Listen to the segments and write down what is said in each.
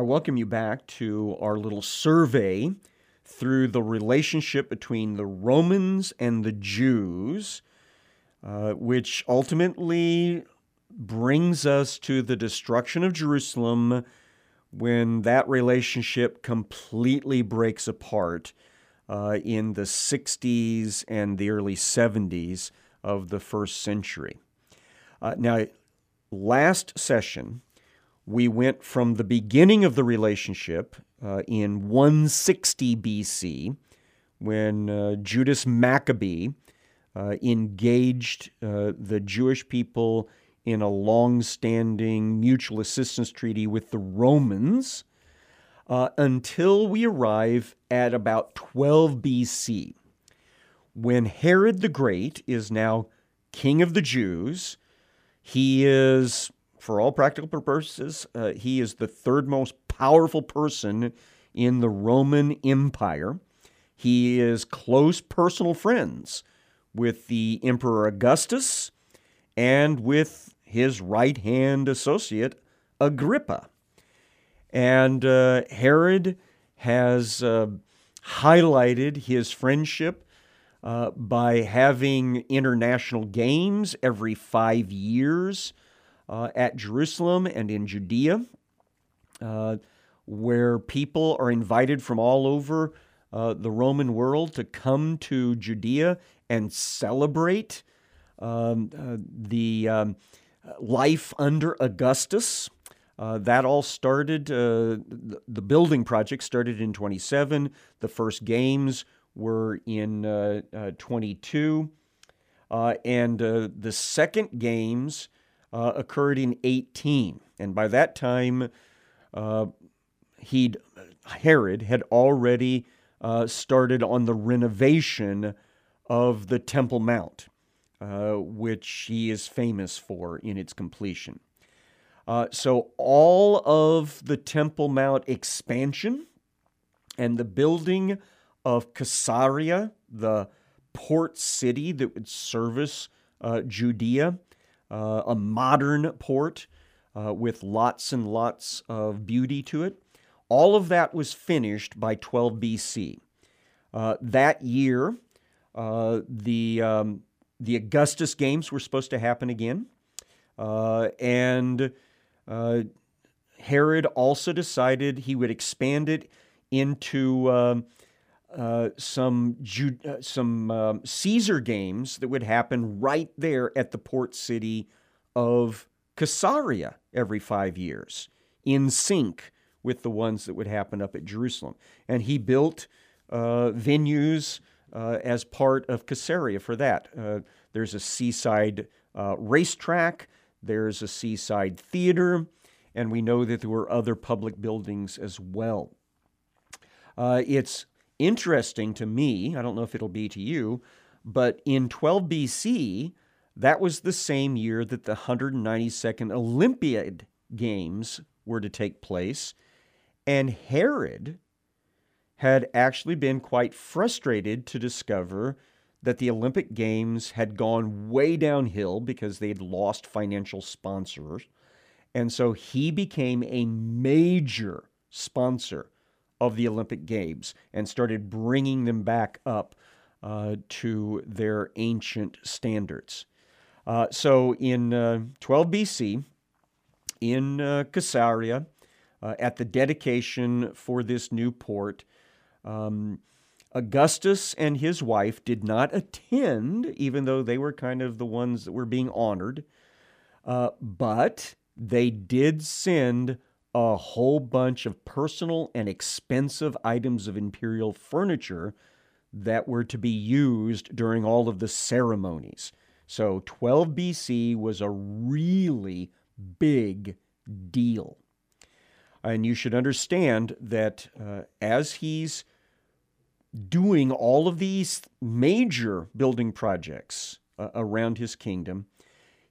I welcome you back to our little survey through the relationship between the Romans and the Jews, uh, which ultimately brings us to the destruction of Jerusalem when that relationship completely breaks apart uh, in the 60s and the early 70s of the first century. Uh, now, last session, we went from the beginning of the relationship uh, in 160 BC when uh, Judas Maccabee uh, engaged uh, the Jewish people in a long standing mutual assistance treaty with the Romans uh, until we arrive at about 12 BC, when Herod the Great is now king of the Jews. He is, for all practical purposes, uh, he is the third most powerful person in the Roman Empire. He is close personal friends with the Emperor Augustus and with his right hand associate, Agrippa. And uh, Herod has uh, highlighted his friendship uh, by having international games every five years at Jerusalem and in Judea, uh, where people are invited from all over uh, the Roman world to come to Judea and celebrate um, the um, life under Augustus. Uh, that all started, uh, the building project started in 27. The first games were in uh, uh 22. Uh, and uh, the second games occurred in 18. And by that time, he'd, Herod had already started on the renovation of the Temple Mount, which he is famous for in its completion. Uh, so, all of the Temple Mount expansion and the building of Caesarea, the port city that would service uh, Judea, uh, a modern port uh, with lots and lots of beauty to it. All of that was finished by 12 BC. Uh, that year, uh, the, um, the Augustus Games were supposed to happen again. and uh, Herod also decided he would expand it into um, uh, some Ju- uh, some um, Caesar games that would happen right there at the port city of Caesarea every five years, in sync with the ones that would happen up at Jerusalem. And he built uh, venues uh, as part of Caesarea for that. Uh, there's a seaside racetrack. There's a seaside theater, and we know that there were other public buildings as well. Uh, it's interesting to me, I don't know if it'll be to you, but in 12 BC, that was the same year that the 192nd Olympiad Games were to take place, and Herod had actually been quite frustrated to discover that the Olympic Games had gone way downhill because they had lost financial sponsors. And so he became a major sponsor of the Olympic Games and started bringing them back up uh, to their ancient standards. Uh, so in uh, 12 BC, in uh, Caesarea, uh, at the dedication for this new port, um, Augustus and his wife did not attend, even though they were kind of the ones that were being honored, uh, but they did send a whole bunch of personal and expensive items of imperial furniture that were to be used during all of the ceremonies. So 12 BC was a really big deal. And you should understand that uh, as he's doing all of these major building projects uh, around his kingdom,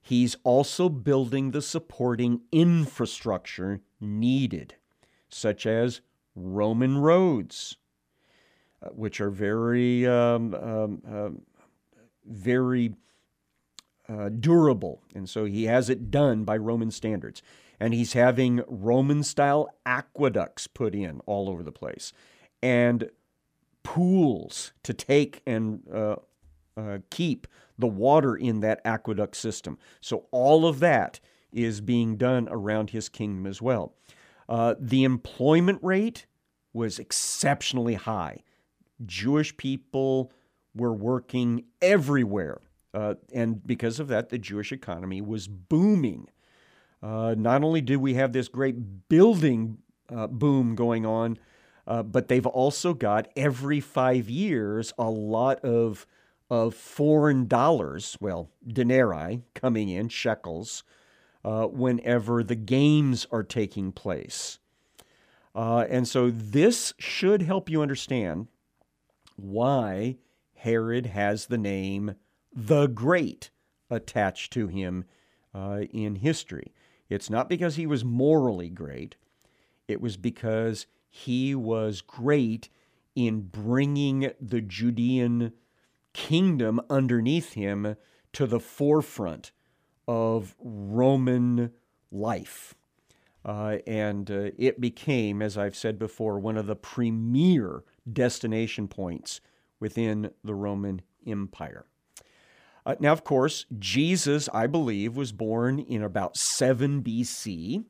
he's also building the supporting infrastructure needed, such as Roman roads, uh, which are very, um, um, um very uh, durable. And so he has it done by Roman standards. and he's having Roman style aqueducts put in all over the place and pools to take and uh, uh, keep the water in that aqueduct system. So all of that is being done around his kingdom as well. Uh, the employment rate was exceptionally high. Jewish people were working everywhere. Uh, and because of that, the Jewish economy was booming. Uh, not only did we have this great building uh, boom going on, uh, but they've also got every five years a lot of of foreign dollars, well, denarii, coming in, shekels, uh, whenever the games are taking place. Uh, and so this should help you understand why Herod has the name the Great attached to him uh, in history. It's not because he was morally great, it was because he was great in bringing the Judean kingdom underneath him to the forefront of Roman life. Uh, and uh, it became, as I've said before, one of the premier destination points within the Roman Empire. Uh, now, of course, Jesus, I believe, was born in about 7 BC.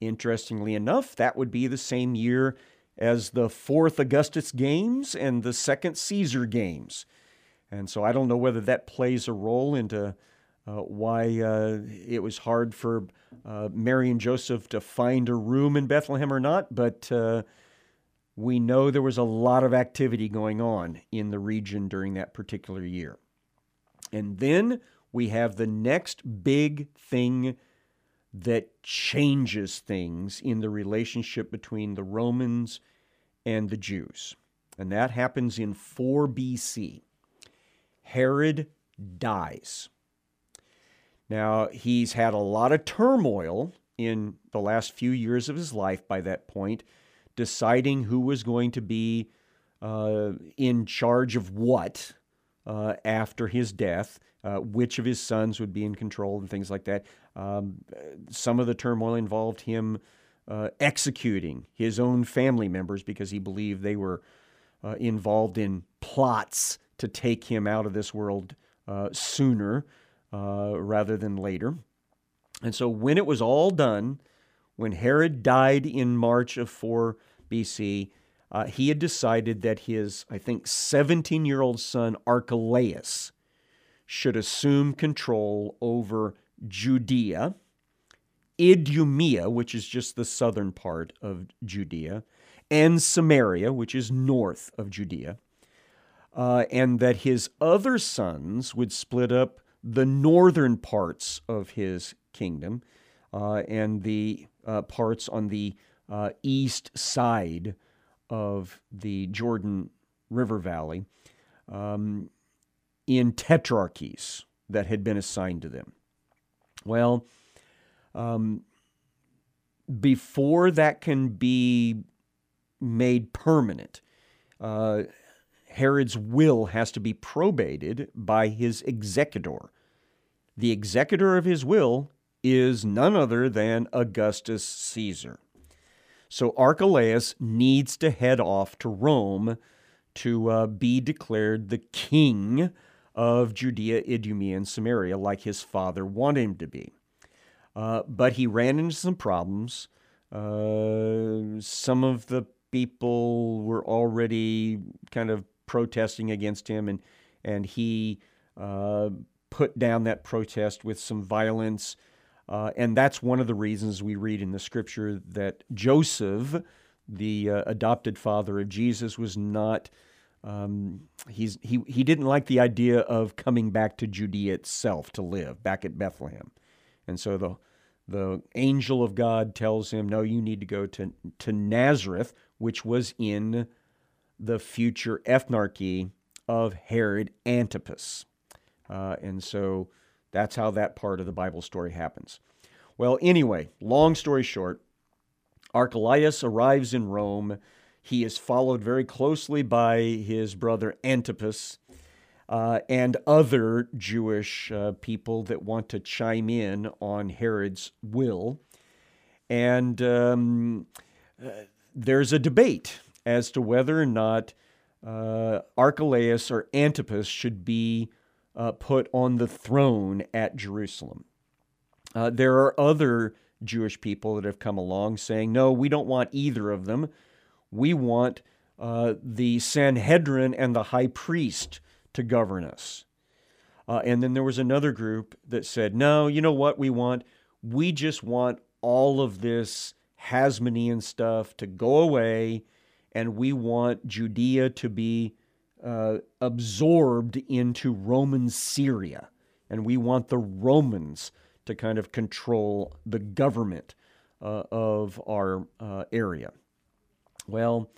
Interestingly enough, that would be the same year as the fourth Augustus Games and the second Caesar Games. And so I don't know whether that plays a role into uh, why uh, it was hard for uh, Mary and Joseph to find a room in Bethlehem or not, but uh, we know there was a lot of activity going on in the region during that particular year. And then we have the next big thing that changes things in the relationship between the Romans and the Jews. And that happens in 4 BC. Herod dies. Now, he's had a lot of turmoil in the last few years of his life by that point, deciding who was going to be uh, in charge of what uh, after his death, uh, which of his sons would be in control, and things like that. Um, some of the turmoil involved him uh, executing his own family members because he believed they were uh, involved in plots to take him out of this world uh, sooner uh, rather than later. And so when it was all done, when Herod died in March of 4 BC, uh, he had decided that his, I think, 17 year old son Archelaus should assume control over Judea, Idumea, which is just the southern part of Judea, and Samaria, which is north of Judea uh, and that his other sons would split up the northern parts of his kingdom uh, and the uh, parts on the uh, east side of the Jordan River Valley um, in tetrarchies that had been assigned to them. Well, um, before that can be made permanent, uh, Herod's will has to be probated by his executor. The executor of his will is none other than Augustus Caesar. So Archelaus needs to head off to Rome to uh, be declared the king of Judea, Idumea, and Samaria, like his father wanted him to be. Uh, but he ran into some problems. Uh, some of the people were already kind of protesting against him, and and he uh, put down that protest with some violence. Uh, and that's one of the reasons we read in the scripture that Joseph, the uh, adopted father of Jesus, was not. Um, he's he he didn't like the idea of coming back to Judea itself to live back at Bethlehem, and so the the angel of God tells him, "No, you need to go to to Nazareth, which was in the future ethnarchy of Herod Antipas. Uh, and so that's how that part of the Bible story happens. Well, anyway, long story short, Archelaus arrives in Rome. He is followed very closely by his brother Antipas uh, and other Jewish uh, people that want to chime in on Herod's will. And um, uh, there's a debate as to whether or not uh, Archelaus or Antipas should be uh, put on the throne at Jerusalem. Uh, there are other Jewish people that have come along saying, no, we don't want either of them. We want uh, the Sanhedrin and the high priest to govern us. Uh, and then there was another group that said, no, you know what we want? We just want all of this Hasmonean stuff to go away, and we want Judea to be uh, absorbed into Roman Syria. And we want the Romans to kind of control the government uh, of our uh, area. Well,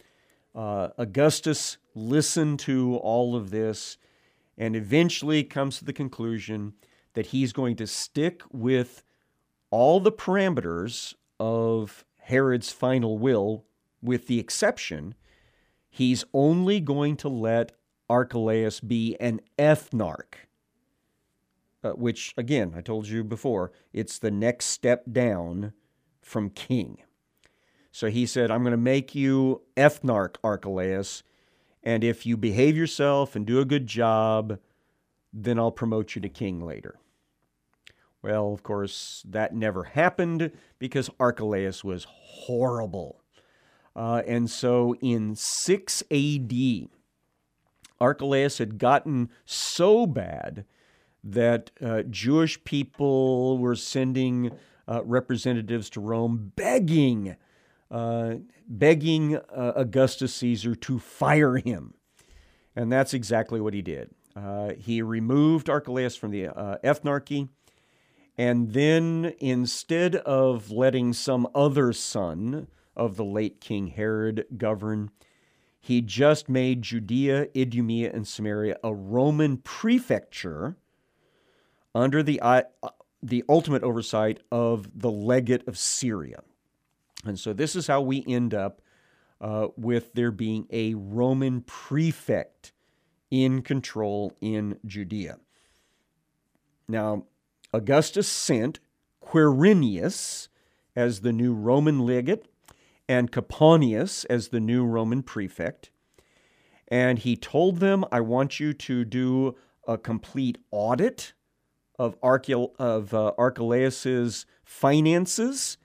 uh, Augustus listened to all of this and eventually comes to the conclusion that he's going to stick with all the parameters of Herod's final will, with the exception he's only going to let Archelaus be an ethnarch, uh, which, again, I told you before, it's the next step down from king. So he said, I'm going to make you ethnarch, Archelaus, and if you behave yourself and do a good job, then I'll promote you to king later. Well, of course, that never happened because Archelaus was horrible. Uh, and so in 6 AD, Archelaus had gotten so bad that uh, Jewish people were sending uh, representatives to Rome begging, uh, begging uh, Augustus Caesar to fire him. And that's exactly what he did. Uh, he removed Archelaus from the ethnarchy. And then instead of letting some other son of the late King Herod govern, he just made Judea, Idumea, and Samaria a Roman prefecture under the, uh, the ultimate oversight of the legate of Syria. And so this is how we end up uh, with there being a Roman prefect in control in Judea. Now, Augustus sent Quirinius as the new Roman legate and Coponius as the new Roman prefect. And he told them, I want you to do a complete audit of, of uh, Archelaus's finances.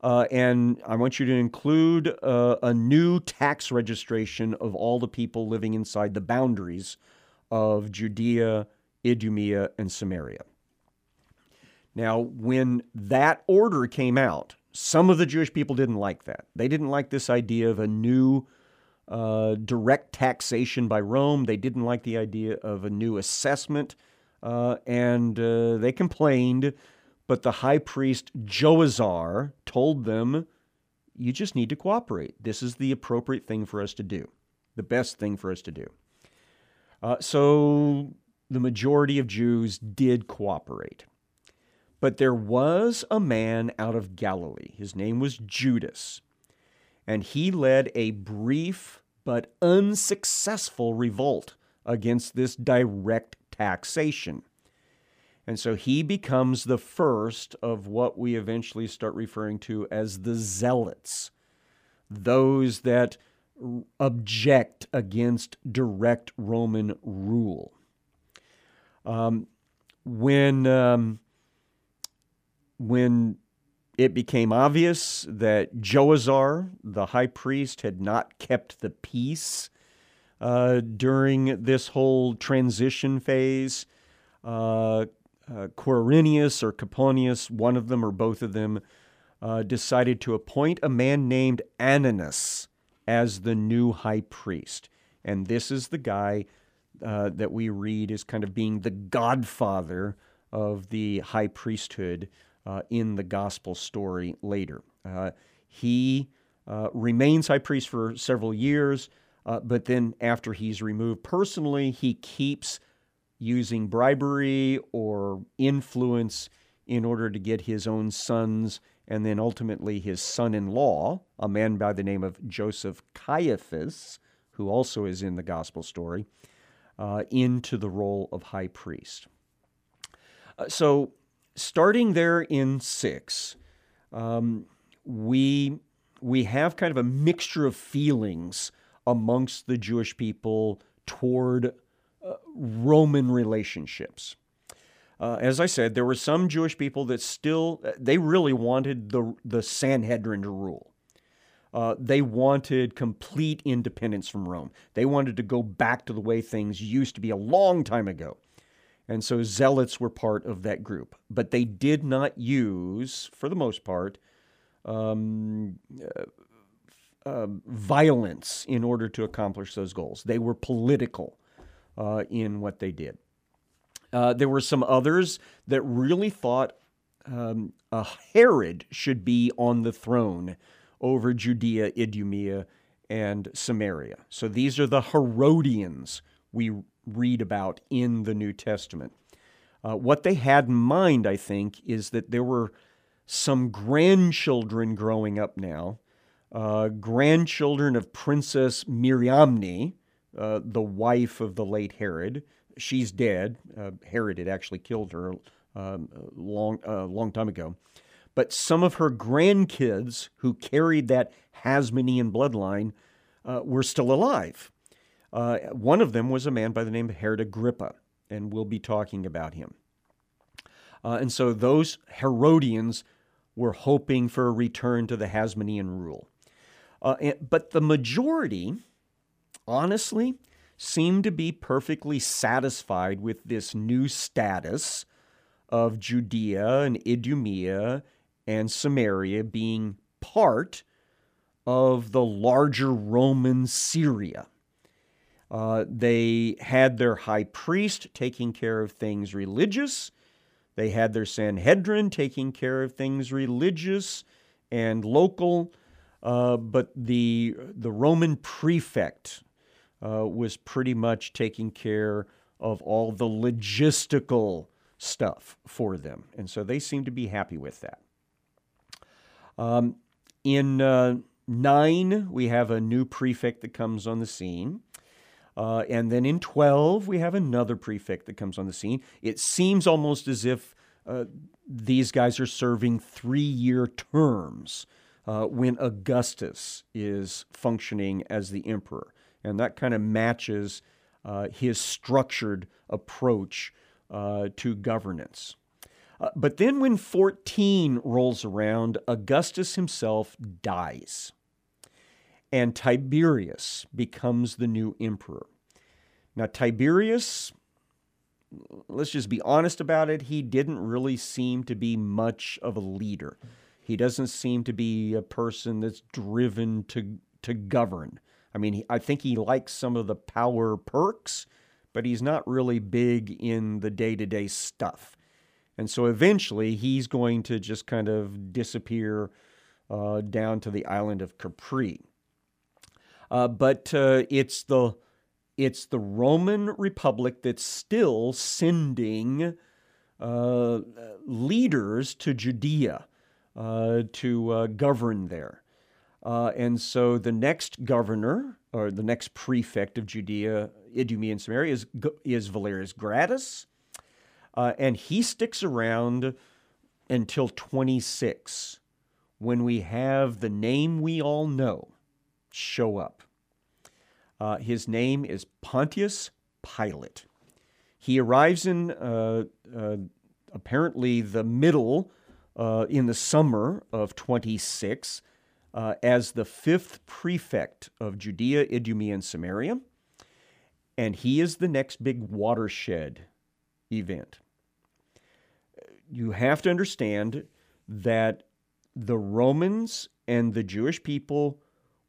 Uh, and I want you to include uh, a new tax registration of all the people living inside the boundaries of Judea, Idumea, and Samaria. Now, when that order came out, some of the Jewish people didn't like that. They didn't like this idea of a new uh, direct taxation by Rome. They didn't like the idea of a new assessment, uh, and uh, they complained. But the high priest Joazar told them, You just need to cooperate. This is the appropriate thing for us to do, the best thing for us to do. Uh, so the majority of Jews did cooperate. But there was a man out of Galilee. His name was Judas. And he led a brief but unsuccessful revolt against this direct taxation. And so he becomes the first of what we eventually start referring to as the zealots, those that object against direct Roman rule. Um, when um, when it became obvious that Joazar, the high priest, had not kept the peace uh, during this whole transition phase, uh, uh, Quirinius or Coponius, one of them or both of them, uh, decided to appoint a man named Ananus as the new high priest. And this is the guy uh, that we read as kind of being the godfather of the high priesthood uh, in the gospel story later. Uh, he uh, remains high priest for several years, uh, but then after he's removed personally, he keeps using bribery or influence in order to get his own sons and then ultimately his son in law, a man by the name of Joseph Caiaphas, who also is in the gospel story, uh, into the role of high priest. Uh, so starting there in 6, um, we we have kind of a mixture of feelings amongst the Jewish people toward uh, Roman relationships. Uh, as I said, there were some Jewish people that still they really wanted the the Sanhedrin to rule. Uh, they wanted complete independence from Rome. They wanted to go back to the way things used to be a long time ago. And so zealots were part of that group. But they did not use, for the most part, um, uh, uh, violence in order to accomplish those goals. They were political uh, in what they did. Uh, there were some others that really thought um, a Herod should be on the throne over Judea, Idumea, and Samaria. So these are the Herodians we read about in the New Testament. Uh, what they had in mind, I think, is that there were some grandchildren growing up now, uh, grandchildren of Princess Miriamne, uh, the wife of the late Herod. She's dead. Uh, Herod had actually killed her um, long, uh, long time ago. But some of her grandkids who carried that Hasmonean bloodline uh, were still alive. Uh, one of them was a man by the name of Herod Agrippa, and we'll be talking about him. Uh, and so those Herodians were hoping for a return to the Hasmonean rule. Uh, and, but the majority, honestly, seemed to be perfectly satisfied with this new status of Judea and Idumea and Samaria being part of the larger Roman Syria. Uh, they had their high priest taking care of things religious. They had their Sanhedrin taking care of things religious and local. Uh, but the, the Roman prefect uh, was pretty much taking care of all the logistical stuff for them. And so they seem to be happy with that. Um, in uh, 9, we have a new prefect that comes on the scene. Uh, and then in 12, we have another prefect that comes on the scene. It seems almost as if uh, these guys are serving three year terms uh, when Augustus is functioning as the emperor. And that kind of matches uh, his structured approach uh, to governance. Uh, but then when 14 rolls around, Augustus himself dies, and Tiberius becomes the new emperor. Now, Tiberius, let's just be honest about it, he didn't really seem to be much of a leader. He doesn't seem to be a person that's driven to, to govern. I mean, I think he likes some of the power perks, but he's not really big in the day to day stuff. And so eventually he's going to just kind of disappear uh, down to the island of Capri. Uh, but uh, it's the it's the Roman Republic that's still sending uh, leaders to Judea uh, to uh, govern there. and so the next governor or the next prefect of Judea, Idumea, and Samaria is, is Valerius Gratus. Uh, and he sticks around until 26 when we have the name we all know show up. Uh, his name is Pontius Pilate. He arrives in uh, uh apparently the middle, uh, in the summer of 26, uh, as the fifth prefect of Judea, Idumea, and Samaria. And he is the next big watershed event. You have to understand that the Romans and the Jewish people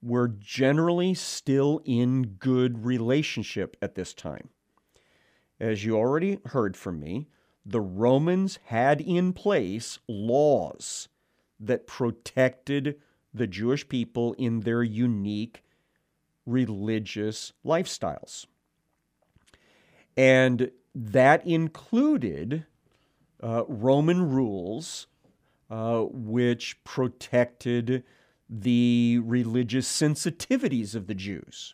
were generally still in good relationship at this time. As you already heard from me, the Romans had in place laws that protected the Jewish people in their unique religious lifestyles. And that included uh, Roman rules uh, which protected the religious sensitivities of the Jews.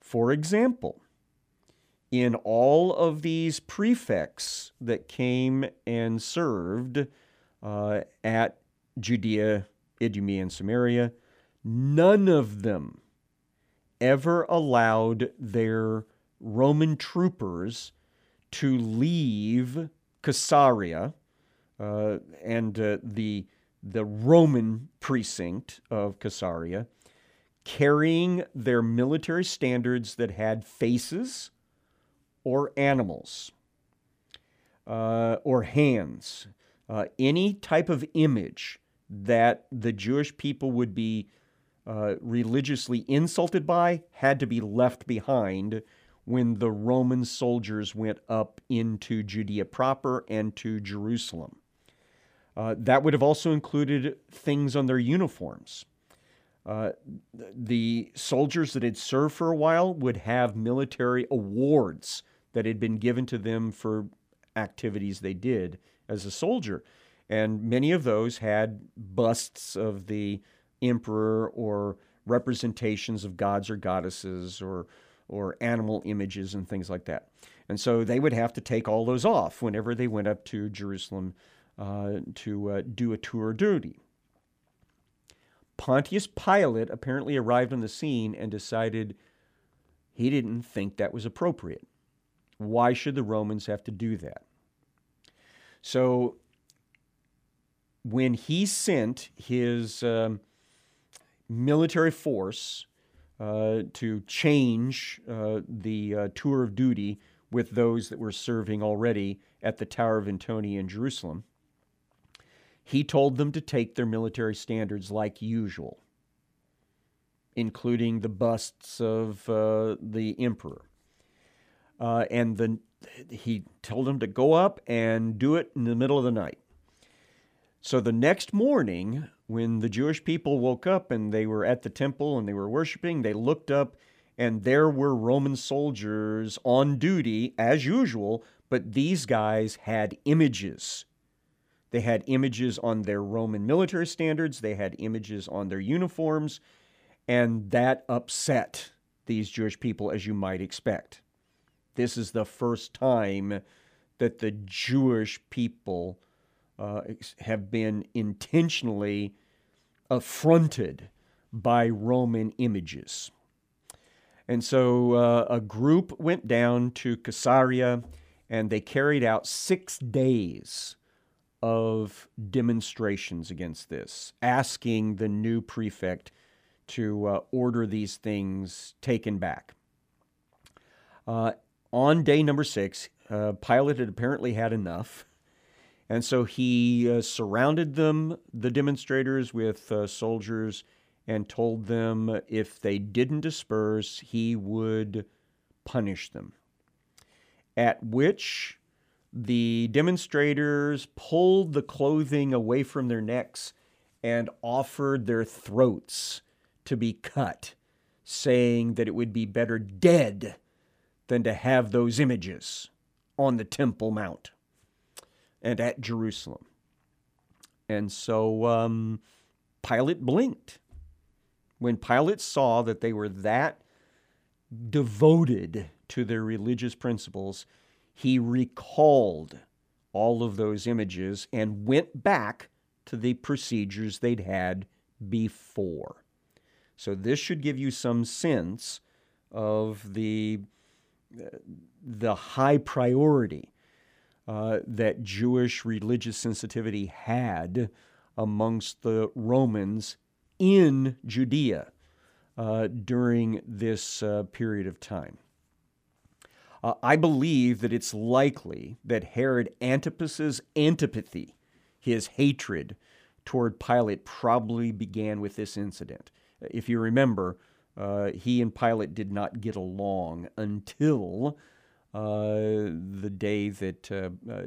For example, in all of these prefects that came and served uh, at Judea, Idumea and Samaria, none of them ever allowed their Roman troopers to leave Caesarea uh, and uh, the the Roman precinct of Caesarea, carrying their military standards that had faces or animals uh, or hands, uh, any type of image that the Jewish people would be uh, religiously insulted by had to be left behind when the Roman soldiers went up into Judea proper and to Jerusalem. Uh, that would have also included things on their uniforms. Uh, the soldiers that had served for a while would have military awards that had been given to them for activities they did as a soldier. And many of those had busts of the emperor or representations of gods or goddesses or or animal images and things like that. And so they would have to take all those off whenever they went up to Jerusalem to uh, do a tour of duty. Pontius Pilate apparently arrived on the scene and decided he didn't think that was appropriate. Why should the Romans have to do that? So when he sent his um, military force uh, to change uh, the uh, tour of duty with those that were serving already at the Tower of Antonia in Jerusalem. He told them to take their military standards like usual, including the busts of uh, the emperor. Uh, and the, he told them to go up and do it in the middle of the night. So the next morning, when the Jewish people woke up and they were at the temple and they were worshiping, they looked up and there were Roman soldiers on duty as usual, but these guys had images. They had images on their Roman military standards, they had images on their uniforms, and that upset these Jewish people, as you might expect. This is the first time that the Jewish people uh, have been intentionally affronted by Roman images. And so uh, a group went down to Caesarea and they carried out six days of demonstrations against this, asking the new prefect to uh, order these things taken back. Uh, on day number six, uh, Pilate had apparently had enough. And so he uh, surrounded them, the demonstrators, with uh, soldiers and told them if they didn't disperse, he would punish them. At which the demonstrators pulled the clothing away from their necks and offered their throats to be cut, saying that it would be better dead than to have those images on the Temple Mount and at Jerusalem. And so um, Pilate blinked. When Pilate saw that they were that devoted to their religious principles, he recalled all of those images and went back to the procedures they'd had before. So, this should give you some sense of the, the high priority uh, that Jewish religious sensitivity had amongst the Romans in Judea uh, during this uh, period of time. Uh, I believe that it's likely that Herod Antipas's antipathy, his hatred toward Pilate, probably began with this incident. If you remember, uh, he and Pilate did not get along until uh, the day that uh, uh,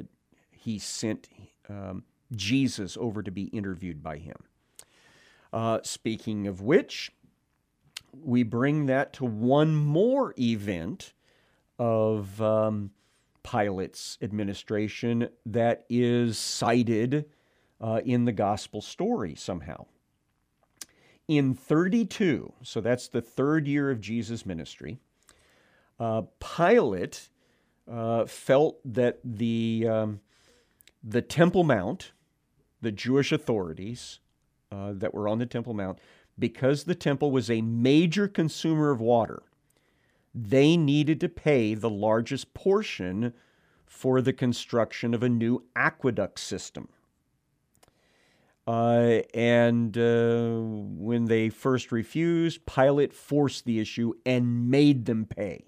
he sent um, Jesus over to be interviewed by him. speaking of which, we bring that to one more event of um, Pilate's administration that is cited uh, in the gospel story somehow. In 32, so that's the third year of Jesus' ministry, uh, Pilate uh, felt that the, um, the Temple Mount, the Jewish authorities, uh, that were on the Temple Mount, because the temple was a major consumer of water, they needed to pay the largest portion for the construction of a new aqueduct system. Uh, and uh, when they first refused, Pilate forced the issue and made them pay.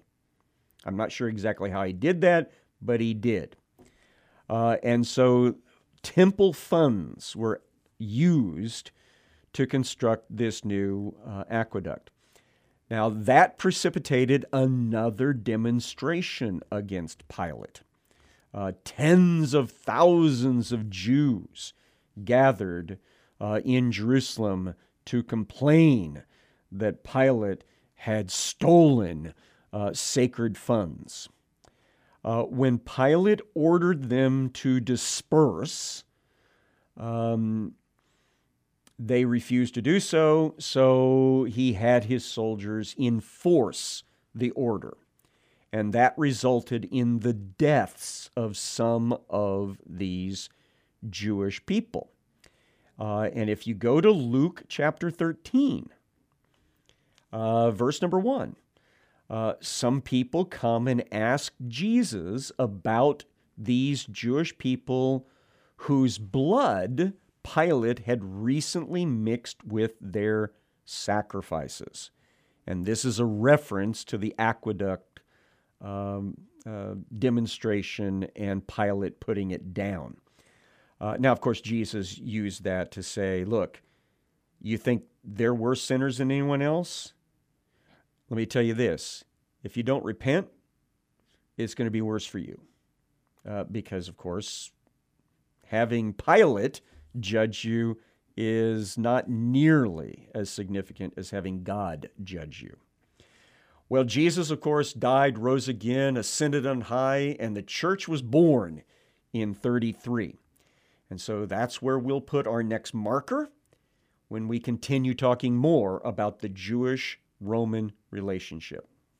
I'm not sure exactly how he did that, but he did. Uh, and so temple funds were used to construct this new uh, aqueduct. Now, that precipitated another demonstration against Pilate. Uh, tens of thousands of Jews gathered uh, in Jerusalem to complain that Pilate had stolen uh, sacred funds. Uh, when Pilate ordered them to disperse, um, they refused to do so, so he had his soldiers enforce the order. And that resulted in the deaths of some of these Jewish people. Uh, and if you go to Luke chapter 13, uh, verse number 1, uh, some people come and ask Jesus about these Jewish people whose blood Pilate had recently mixed with their sacrifices. And this is a reference to the aqueduct um, uh, demonstration and Pilate putting it down. Uh, now, of course, Jesus used that to say, look, you think they're worse sinners than anyone else? Let me tell you this if you don't repent, it's going to be worse for you. Uh, because, of course, having Pilate judge you is not nearly as significant as having God judge you. Well, Jesus, of course, died, rose again, ascended on high, and the church was born in 33. And so that's where we'll put our next marker when we continue talking more about the Jewish Roman relationship.